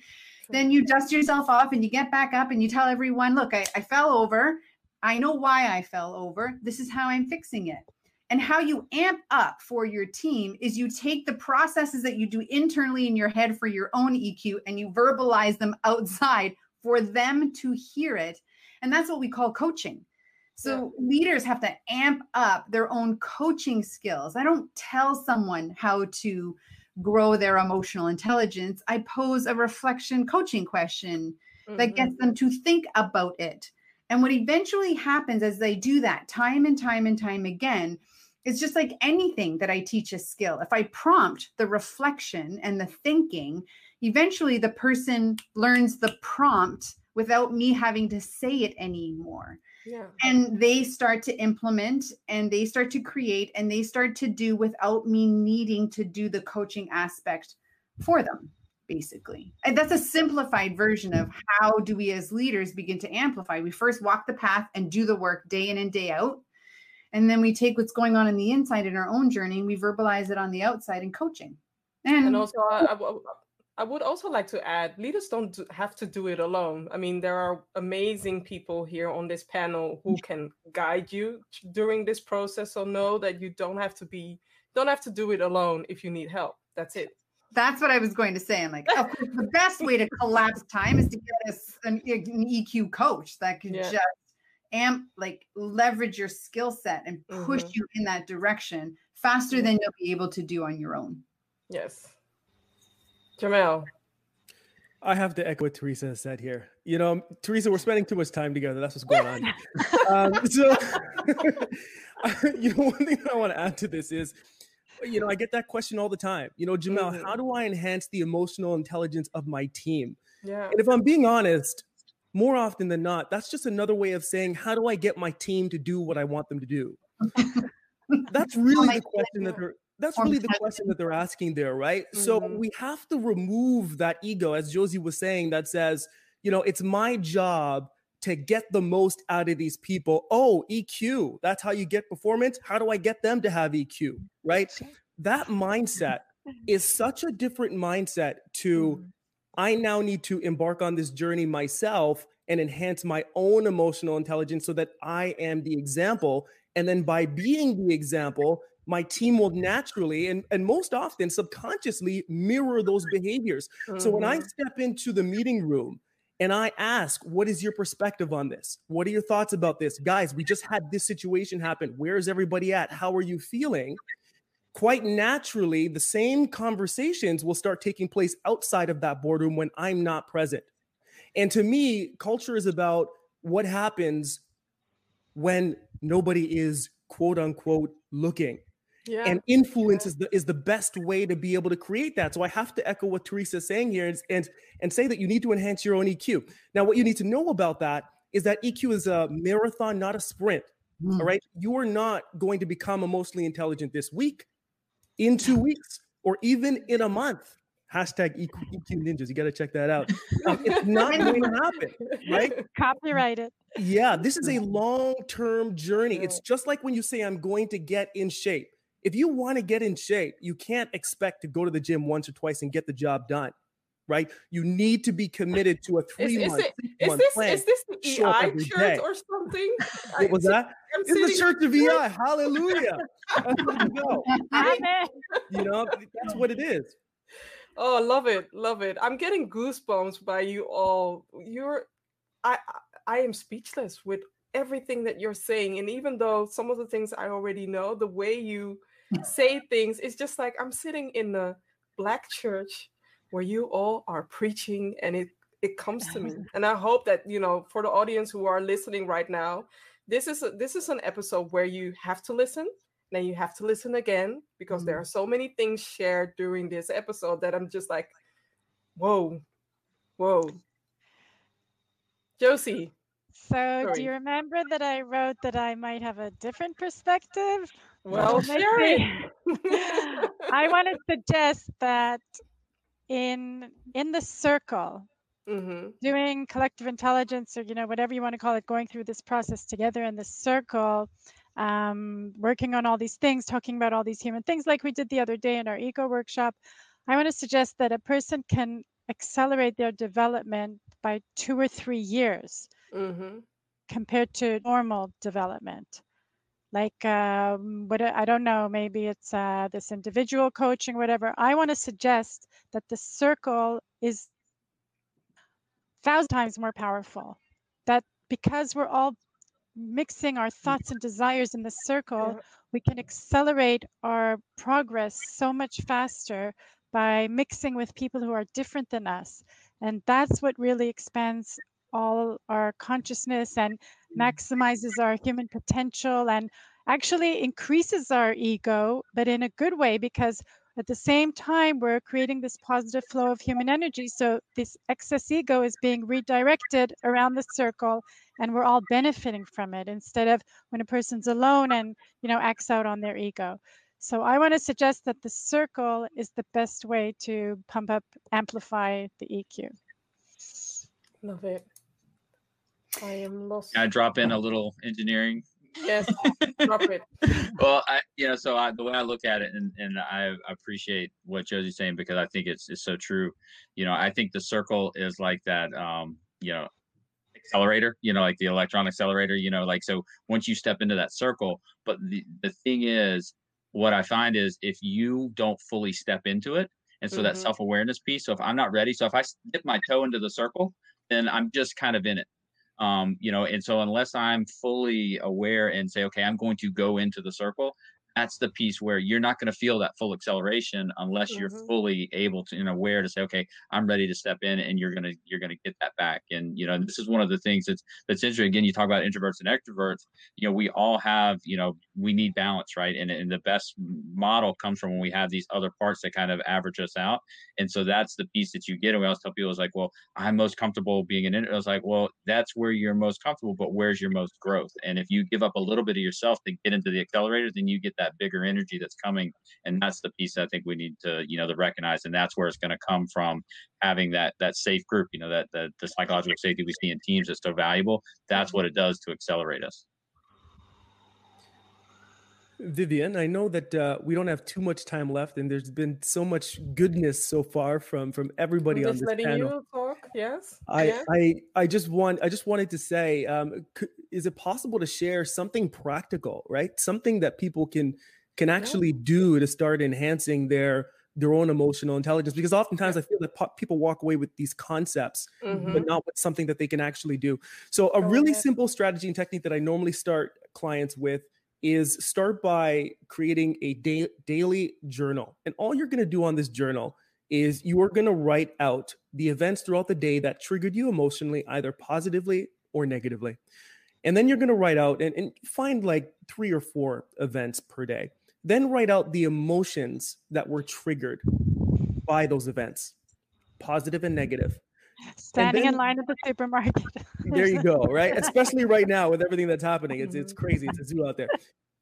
then you dust yourself off and you get back up and you tell everyone, look, I, I fell over. I know why I fell over. This is how I'm fixing it. And how you amp up for your team is you take the processes that you do internally in your head for your own EQ and you verbalize them outside for them to hear it. And that's what we call coaching. So yeah. leaders have to amp up their own coaching skills. I don't tell someone how to grow their emotional intelligence. I pose a reflection coaching question mm-hmm. that gets them to think about it. And what eventually happens as they do that time and time and time again it's just like anything that I teach a skill. If I prompt the reflection and the thinking, eventually the person learns the prompt without me having to say it anymore. Yeah. And they start to implement and they start to create and they start to do without me needing to do the coaching aspect for them basically. And that's a simplified version of how do we as leaders begin to amplify. We first walk the path and do the work day in and day out and then we take what's going on in the inside in our own journey and we verbalize it on the outside in coaching and, and also I, I, would also like to add leaders don't have to do it alone i mean there are amazing people here on this panel who can guide you during this process so know that you don't have to be don't have to do it alone if you need help that's it that's what I was going to say. I'm like, of course, the best way to collapse time is to get a, an, an EQ coach that can yeah. just amp like leverage your skill set and push mm-hmm. you in that direction faster than you'll be able to do on your own. Yes. Jamel. I have to echo what Teresa said here. You know, Teresa, we're spending too much time together. That's what's going on. um, so, you know, one thing I want to add to this is, you know, I get that question all the time. You know, Jamel, mm-hmm. how do I enhance the emotional intelligence of my team? Yeah. And if I'm being honest, more often than not, that's just another way of saying, how do I get my team to do what I want them to do? that's really the question that they're that's really the question that they're asking there, right? Mm-hmm. So we have to remove that ego, as Josie was saying, that says, you know, it's my job to get the most out of these people. Oh, EQ, that's how you get performance. How do I get them to have EQ, right? That mindset is such a different mindset to mm-hmm. I now need to embark on this journey myself and enhance my own emotional intelligence so that I am the example. And then by being the example, my team will naturally and, and most often subconsciously mirror those behaviors. Mm-hmm. So when I mm-hmm. step into the meeting room and I ask, What is your perspective on this? What are your thoughts about this? Guys, we just had this situation happen. Where is everybody at? How are you feeling? quite naturally, the same conversations will start taking place outside of that boardroom when I'm not present. And to me, culture is about what happens when nobody is quote unquote looking. Yeah. And influence yeah. is the is the best way to be able to create that. So I have to echo what Teresa is saying here and, and, and say that you need to enhance your own EQ. Now, what you need to know about that is that EQ is a marathon, not a sprint. Mm. All right. You are not going to become emotionally intelligent this week in two weeks or even in a month. Hashtag EQ Ninjas. You got to check that out. Um, it's not going to happen, right? Copyright it. Yeah, this is a long term journey. It's just like when you say, I'm going to get in shape. If you want to get in shape, you can't expect to go to the gym once or twice and get the job done right? You need to be committed to a three is, month, is, it, is this, plan. Is this the EI church day. or something? What was that? I'm it's the church of EI. Hallelujah. That's where you you know, that's what it is. Oh, I love it. Love it. I'm getting goosebumps by you all. You're I I am speechless with everything that you're saying. And even though some of the things I already know, the way you say things It's just like I'm sitting in the black church where you all are preaching and it it comes to me and i hope that you know for the audience who are listening right now this is a, this is an episode where you have to listen then you have to listen again because mm-hmm. there are so many things shared during this episode that i'm just like whoa whoa josie so Sorry. do you remember that i wrote that i might have a different perspective well sure i want to suggest that in in the circle mm-hmm. doing collective intelligence or you know whatever you want to call it going through this process together in the circle um, working on all these things talking about all these human things like we did the other day in our ego workshop i want to suggest that a person can accelerate their development by two or three years mm-hmm. compared to normal development like um, what I don't know, maybe it's uh, this individual coaching, whatever. I want to suggest that the circle is thousand times more powerful. That because we're all mixing our thoughts and desires in the circle, we can accelerate our progress so much faster by mixing with people who are different than us. And that's what really expands all our consciousness and mm. Mm. maximizes our human potential and actually increases our ego, but in a good way because at the same time, we're creating this positive flow of human energy. So this excess ego is being redirected around the circle and we're all benefiting from it instead of when a person's alone and, you know, acts out on their ego. So I want to suggest that the circle is the best way to pump up, amplify the EQ. Love it. I am lost. Can I drop in a little engineering Yes, drop it. well, I you know, so I, the way I look at it, and and I appreciate what Josie's saying because I think it's it's so true. You know, I think the circle is like that. Um, you know, accelerator. You know, like the electron accelerator. You know, like so once you step into that circle, but the the thing is, what I find is if you don't fully step into it, and so mm-hmm. that self awareness piece. So if I'm not ready, so if I dip my toe into the circle, then I'm just kind of in it um, you know and so unless i'm fully aware and say okay i'm going to go into the circle that's the piece where you're not going to feel that full acceleration unless mm-hmm. you're fully able to and aware to say okay i'm ready to step in and you're going to you're going to get that back. And you know this is one of the things that's that's interesting. Again you talk about introverts and extroverts you know we all have you know we need balance right? And, and the best model comes from when we have these other parts that kind of average us out. And so that's the piece that you get. And we always tell people is like well i'm most comfortable being an introvert i was like well that's where you're most comfortable but where's your most growth? And if you give up a little bit of yourself to get into the accelerator then you get that that bigger energy that's coming. And that's the piece i think we need to you know to recognize. And that's where it's going to come from having that that safe group you know that, that the psychological safety we see in teams is so valuable. That's what it does to accelerate us Vivian, I know that uh, we don't have too much time left, and there's been so much goodness so far from from everybody I'm on this Just letting panel. You talk, yes. I, yeah. I I just want I just wanted to say, um, could, is it possible to share something practical, right? Something that people can can actually yeah. do to start enhancing their their own emotional intelligence because oftentimes i feel that po- people walk away with these concepts mm-hmm. but not with something that they can actually do so a really simple strategy and technique that i normally start clients with is start by creating a da- daily journal. And all you're going to do on this journal is you are going to write out the events throughout the day that triggered you emotionally, either positively or negatively. And then you're going to write out and, and find like three or four events per day. Then write out the emotions that were triggered by those events, positive and negative. Standing then, in line at the supermarket. there you go, right? Especially right now with everything that's happening. It's it's crazy. It's a zoo out there.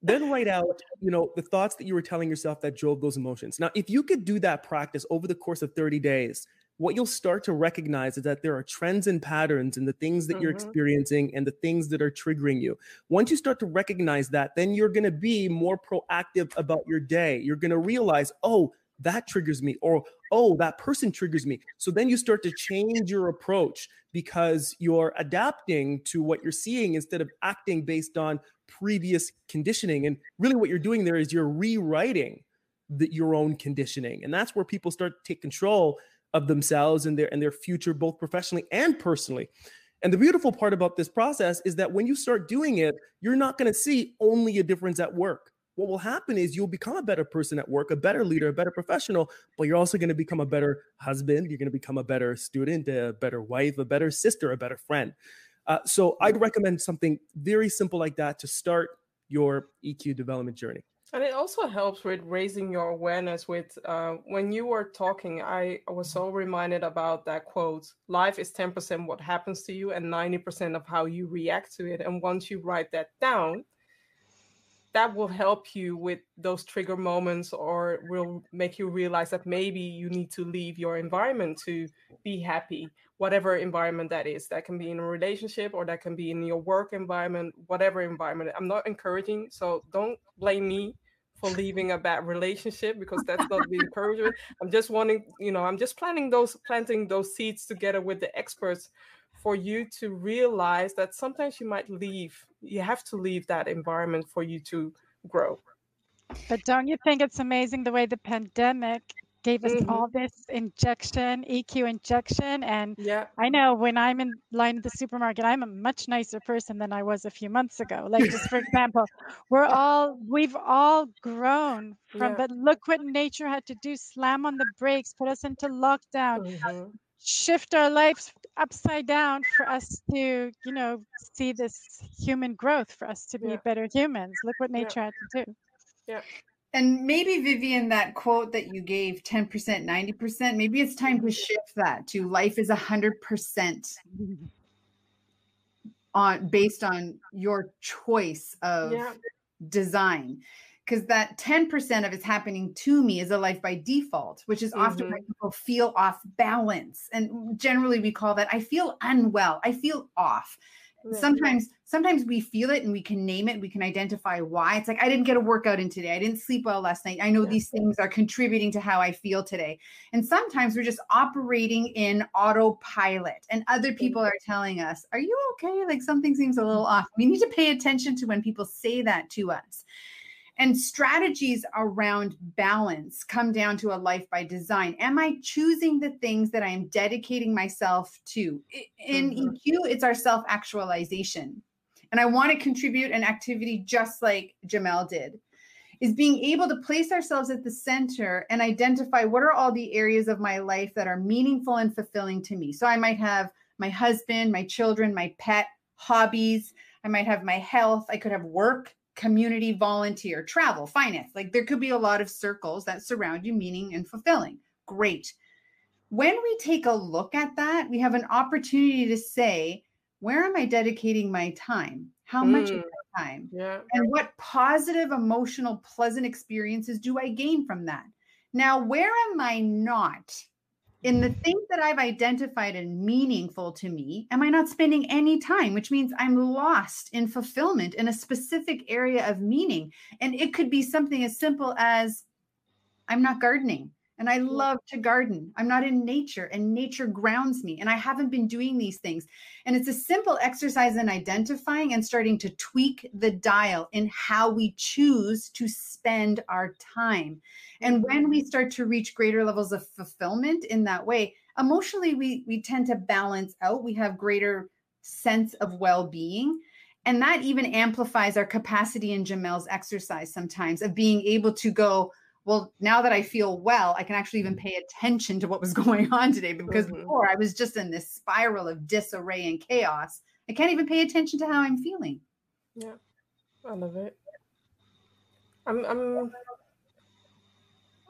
Then write out, you know, the thoughts that you were telling yourself that drove those emotions. Now, if you could do that practice over the course of 30 days, what you'll start to recognize is that there are trends and patterns in the things that mm-hmm. you're experiencing and the things that are triggering you. Once you start to recognize that, then you're going to be more proactive about your day. You're going to realize, oh, that triggers me or oh that person triggers me. So then you start to change your approach because you're adapting to what you're seeing instead of acting based on previous conditioning and really what you're doing there is you're rewriting the, your own conditioning and that's where people start to take control of themselves and their and their future both professionally and personally. And the beautiful part about this process is that when you start doing it you're not going to see only a difference at work what will happen is you'll become a better person at work, a better leader, a better professional, but you're also going to become a better husband. You're going to become a better student, a better wife, a better sister, a better friend. Uh, so I'd recommend something very simple like that to start your EQ development journey. And it also helps with raising your awareness. With uh, when you were talking, I was so reminded about that quote: "Life is ten percent what happens to you, and ninety percent of how you react to it." And once you write that down, that will help you with those trigger moments, or will make you realize that maybe you need to leave your environment to be happy, whatever environment that is. That can be in a relationship, or that can be in your work environment, whatever environment. I'm not encouraging, so don't blame me for leaving a bad relationship because that's not the encouragement. I'm just wanting, you know, I'm just planting those planting those seeds together with the experts for you to realize that sometimes you might leave. You have to leave that environment for you to grow. But don't you think it's amazing the way the pandemic gave us mm-hmm. all this injection, EQ injection. And yeah, I know when I'm in line at the supermarket, I'm a much nicer person than I was a few months ago. Like just for example, we're all we've all grown from yeah. but look what nature had to do, slam on the brakes, put us into lockdown. Mm-hmm. Shift our lives upside down for us to, you know, see this human growth, for us to be yeah. better humans. Look what nature yeah. had to do. Yeah. And maybe Vivian, that quote that you gave, 10%, 90%, maybe it's time to shift that to life is 100% on based on your choice of yeah. design. Because that 10% of it's happening to me is a life by default, which is mm-hmm. often why people feel off balance. And generally we call that I feel unwell, I feel off. Sometimes sometimes we feel it and we can name it we can identify why. It's like i didn't get a workout in today i didn't sleep well last night i know yeah. these things are contributing to how i feel today. And sometimes we're just operating in autopilot and other people are telling us are you okay? Like something seems a little off. We need to pay attention to when people say that to us and strategies around balance come down to a life by design. Am I choosing the things that I am dedicating myself to? In mm-hmm. EQ, it's our self actualization. And I want to contribute an activity just like Jamel did is being able to place ourselves at the center and identify what are all the areas of my life that are meaningful and fulfilling to me. So I might have my husband, my children, my pet, hobbies. I might have my health. I could have work community, volunteer, travel, finance. Like there could be a lot of circles that surround you, meaning and fulfilling. Great. When we take a look at that, we have an opportunity to say, where am I dedicating my time? How mm. much of my time? Yeah. And what positive, emotional, pleasant experiences do I gain from that? Now, where am I not in the things that I've identified and meaningful to me, am I not spending any time, which means I'm lost in fulfillment in a specific area of meaning? And it could be something as simple as I'm not gardening and I love to garden. I'm not in nature and nature grounds me and I haven't been doing these things. And it's a simple exercise in identifying and starting to tweak the dial in how we choose to spend our time. And when mm-hmm. we start to reach greater levels of fulfillment in that way, emotionally we we tend to balance out. We have greater sense of well-being. And that even amplifies our capacity in Jamel's exercise sometimes of being able to go, well, now that I feel well, I can actually even pay attention to what was going on today because mm-hmm. before I was just in this spiral of disarray and chaos. I can't even pay attention to how I'm feeling. Yeah, I love it. I'm I'm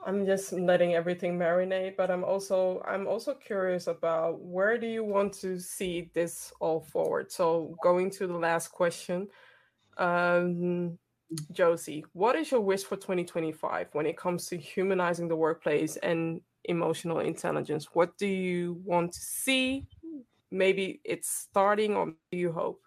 I'm just letting everything marinate, but I'm also I'm also curious about where do you want to see this all forward. So going to the last question, um, Josie, what is your wish for 2025 when it comes to humanizing the workplace and emotional intelligence? What do you want to see? Maybe it's starting, or do you hope?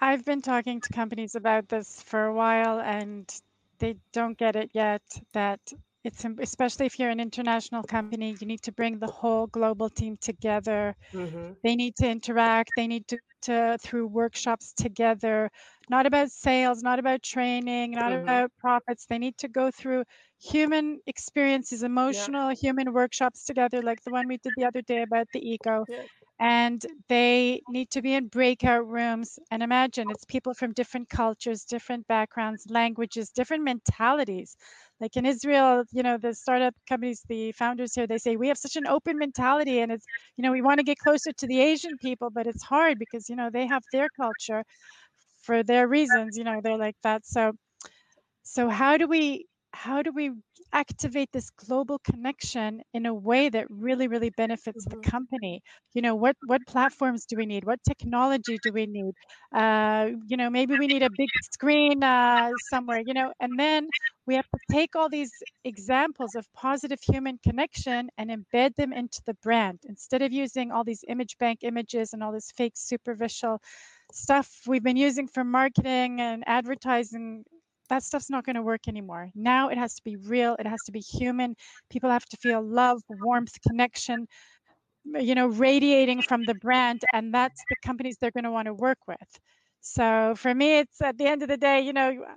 I've been talking to companies about this for a while and they don't get it yet that it's especially if you're an international company you need to bring the whole global team together mm-hmm. they need to interact they need to, to through workshops together not about sales not about training not mm-hmm. about profits they need to go through human experiences emotional yeah. human workshops together like the one we did the other day about the ego yeah. And they need to be in breakout rooms and imagine it's people from different cultures different backgrounds languages different mentalities like in Israel, you know, the startup companies, the founders here, they say we have such an open mentality and it's, you know, we want to get closer to the Asian people, but it's hard because, you know, they have their culture for their reasons, you know, they're like that. So so how do we how do we activate this global connection in a way that really really benefits mm-hmm. the company? You know what what platforms do we need? What technology do we need? Uh, you know maybe we need a big screen uh, somewhere you know and then we have to take all these examples of positive human connection and embed them into the brand. Instead of using all these image bank images and all this fake superficial stuff we've been using for marketing and advertising that stuff's not going to work anymore. Now it has to be real, it has to be human. People have to feel love, warmth, connection, you know, radiating from the brand. And that's the companies they're going to want to work with. So for me, it's at the end of the day, you know, uh,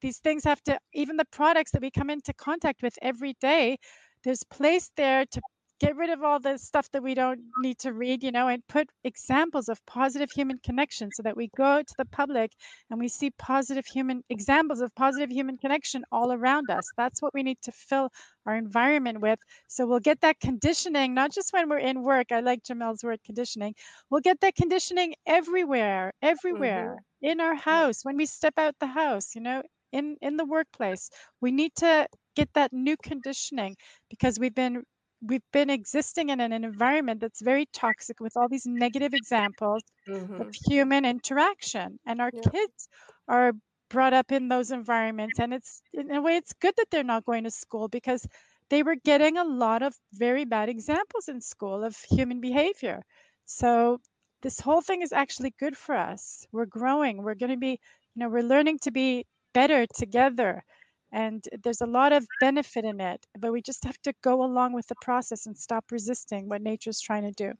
these things have to, even the products that we come into contact with every day, there's place there to get rid of all the stuff that we don't need to read, you know, and put examples of positive human connection so that we go to the public and we see positive human examples of positive human connection all around us. That's what we need to fill our environment with. So we'll get that conditioning, not just when we're in work. I like Jamel's word conditioning. We'll get that conditioning everywhere, everywhere mm-hmm. in our house, when we step out the house, you know, in in the workplace. We need to get that new conditioning because we've been we've been existing in an environment that's very toxic with all these negative examples mm-hmm. of human interaction. And our yeah. kids are brought up in those environments and it's in a way it's good that they're not going to school because they were getting a lot of very bad examples in school of human behavior. So this whole thing is actually good for us. We're growing. We're going to be you know we're learning to be better together and there's a lot of benefit in it but we just have to go along with the process and stop resisting what nature's trying to do.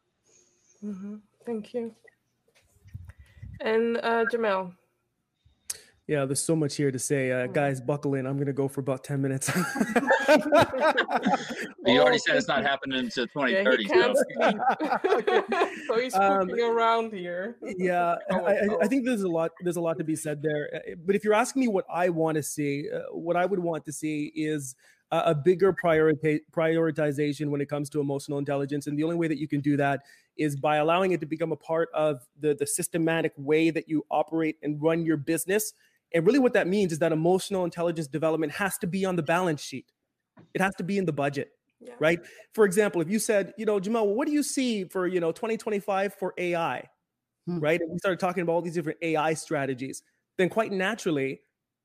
Mm-hmm. thank you. And uh, jamel yeah, there's so much here to say. Uh, mm. guys, buckle in. I'm going to go for about 10 minutes. you already said it's not happening until 2030. Yeah, he so he's um, around here. Yeah, oh, I, I, think there's a lot. There's a lot to be said there. Uh, but if you're asking me what I want to see, uh, what I would want to see is a, a bigger priorita- prioritization when it comes to emotional intelligence. And the only way that you can do that is by allowing it to become a part of the, the systematic way that you operate and run your business and really, what that means is that emotional intelligence development has to be on the balance sheet. It has to be in the budget, yeah. right? For example, if you said, you know, Jamal, what do you see for you know 2025 for AI, hmm. right? And we started talking about all these different AI strategies. Then, quite naturally,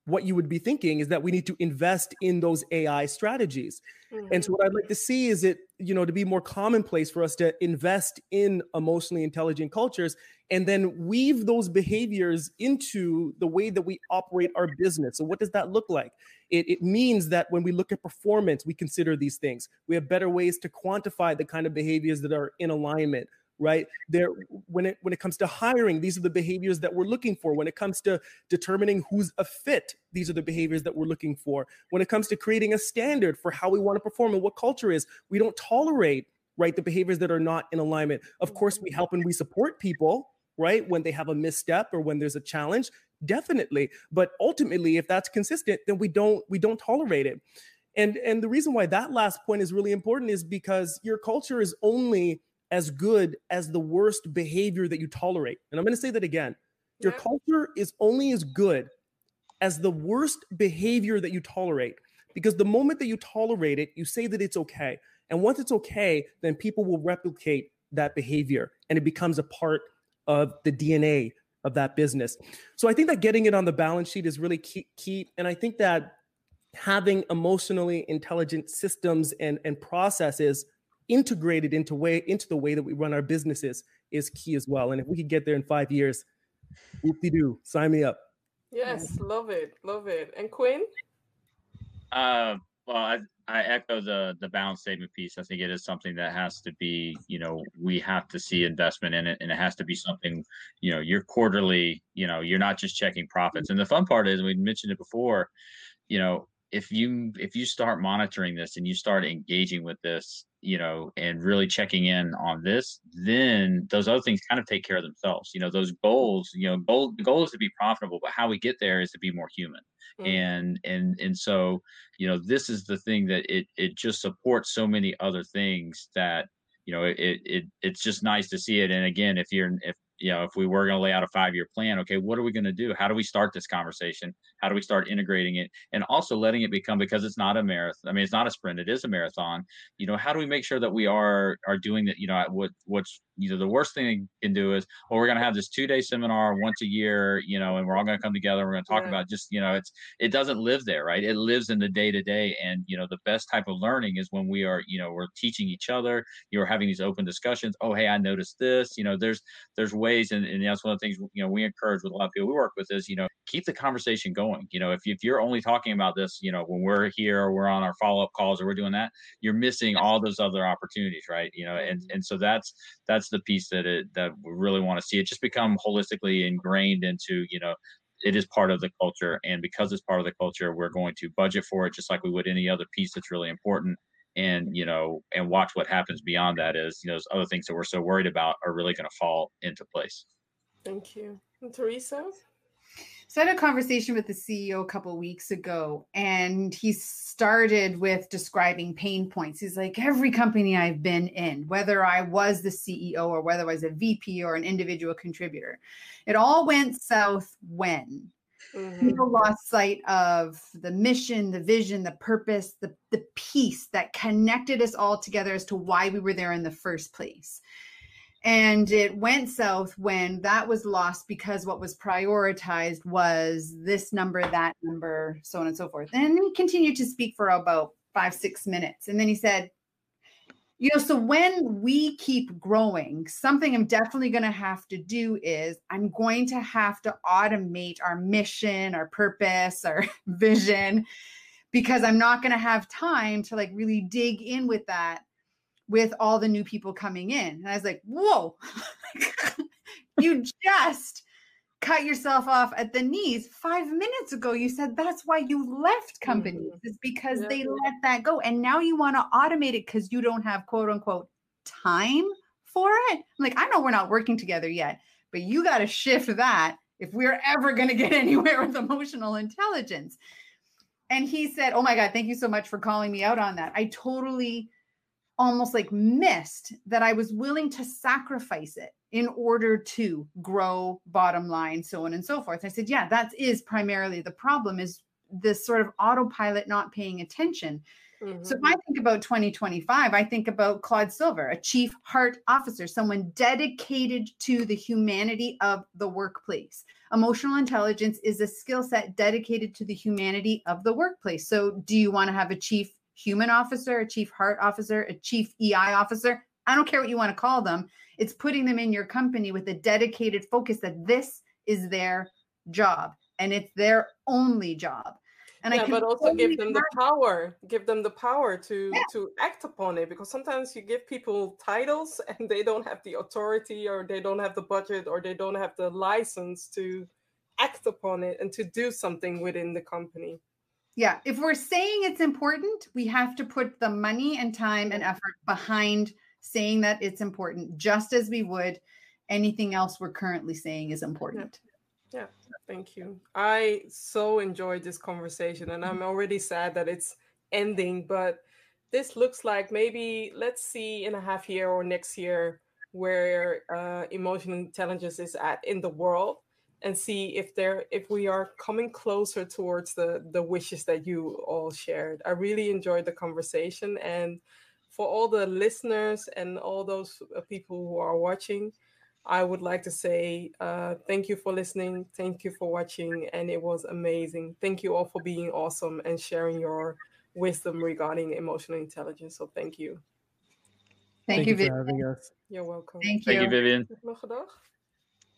what you would be thinking is that we need to invest in those AI strategies. Mm-hmm. And so what I'd like to see is it, you know, to be more commonplace for us to invest in emotionally intelligent cultures and then weave those behaviors into the way that we operate our business. So what does that look like? It, it means that when we look at performance, we consider these things. We have better ways to quantify the kind of behaviors that are in alignment right? There when it when it comes to hiring these are the behaviors that we're looking for. When it comes to determining who's a fit these are the behaviors that we're looking for. When it comes to creating a standard for how we want to perform and what culture is we don't tolerate right the behaviors that are not in alignment. Of course we help and we support people right when they have a misstep or when there's a challenge definitely. But ultimately if that's consistent then we don't we don't tolerate it. And and the reason why that last point is really important is because your culture is only as good as the worst behavior that you tolerate. And I'm going to say that again. Your yeah. culture is only as good as the worst behavior that you tolerate. Because the moment that you tolerate it, you say that it's okay. And once it's okay, then people will replicate that behavior and it becomes a part of the DNA of that business. So I think that getting it on the balance sheet is really key. key. And I think that having emotionally intelligent systems and, and processes integrated into way into the way that we run our businesses is key as well. And if we could get there in five years, whoopty doo, sign me up. Yes, love it, love it. And Quinn? Uh, well, I, I echo the the balance statement piece. I think it is something that has to be, you know, we have to see investment in it, and it has to be something, you know, you're quarterly, you know, you're not just checking profits. And the fun part is, we mentioned it before, you know, if you if you start monitoring this and you start engaging with this you know and really checking in on this then those other things kind of take care of themselves you know those goals you know goal the goal is to be profitable but how we get there is to be more human mm. and and and so you know this is the thing that it it just supports so many other things that you know it it it's just nice to see it and again if you're if you know, if we were going to lay out a five year plan, okay, what are we going to do? How do we start this conversation? How do we start integrating it? And also letting it become because it's not a marathon. I mean, it's not a sprint, it is a marathon. You know, how do we make sure that we are are doing that? You know, what what's you know the worst thing they can do is well we're going to have this two day seminar once a year you know and we're all going to come together we're going to talk yeah. about just you know it's it doesn't live there right it lives in the day to day and you know the best type of learning is when we are you know we're teaching each other you're having these open discussions oh hey i noticed this you know there's there's ways and, and that's one of the things you know we encourage with a lot of people we work with is you know keep the conversation going you know if, if you're only talking about this you know when we're here or we're on our follow-up calls or we're doing that you're missing all those other opportunities right? You know and mm-hmm. and so that's that's the piece that it that we really want to see it just become holistically ingrained into you know it is part of the culture and because it's part of the culture we're going to budget for it just like we would any other piece that's really important. And you know and watch what happens beyond that is you know those other things that we're so worried about are really going to fall into place. Thank you. And teresa so I had a conversation with the CEO a couple weeks ago, and he started with describing pain points. He's like, every company I've been in, whether I was the CEO or whether I was a VP or an individual contributor, it all went south when mm-hmm. people lost sight of the mission, the vision, the purpose, the, the peace that connected us all together as to why we were there in the first place. And it went south when that was lost because what was prioritized was this number, that number, so on and so forth. And he continued to speak for about five, six minutes. And then he said, you know, so when we keep growing, something I'm definitely going to have to do is I'm going to have to automate our mission, our purpose, our vision, because I'm not going to have time to like really dig in with that with all the new people coming in. And I was like, whoa, you just cut yourself off at the knees five minutes ago. You said that's why you left companies, mm-hmm. is because yeah. they let that go. And now you want to automate it because you don't have quote unquote time for it. I'm like, I know we're not working together yet, but you got to shift that if we're ever going to get anywhere with emotional intelligence. And he said, Oh my God, thank you so much for calling me out on that. I totally almost like missed that I was willing to sacrifice it in order to grow bottom line, so on and so forth. I said, yeah, that is primarily the problem is this sort of autopilot not paying attention. Mm-hmm. So if I think about 2025, I think about Claude Silver, a chief heart officer, someone dedicated to the humanity of the workplace. Emotional intelligence is a skill set dedicated to the humanity of the workplace. So do you want to have a chief human officer, a chief heart officer, a chief EI officer. I don't care what you want to call them. It's putting them in your company with a dedicated focus that this is their job and it's their only job. And yeah, I but also give them the power, give them the power to yeah. to act upon it because sometimes you give people titles and they don't have the authority or they don't have the budget or they don't have the license to act upon it and to do something within the company. Yeah. If we're saying it's important, we have to put the money and time and effort behind saying that it's important, just as we would anything else we're currently saying is important. Yeah. yeah. Thank you. I so enjoyed this conversation, and I'm already sad that it's ending, but this looks like maybe let's see in a half year or next year where uh, emotional intelligence is at in the world and see if there if we are coming closer towards the the wishes that you all shared. I really enjoyed the conversation and for all the listeners and all those uh, people who are watching i would like to say uh, thank you for listening thank you for watching and it was amazing. Thank you all for being awesome and sharing your wisdom regarding emotional intelligence so thank you. Thank, thank you, you for having us. You're welcome. Thank you, thank you vivian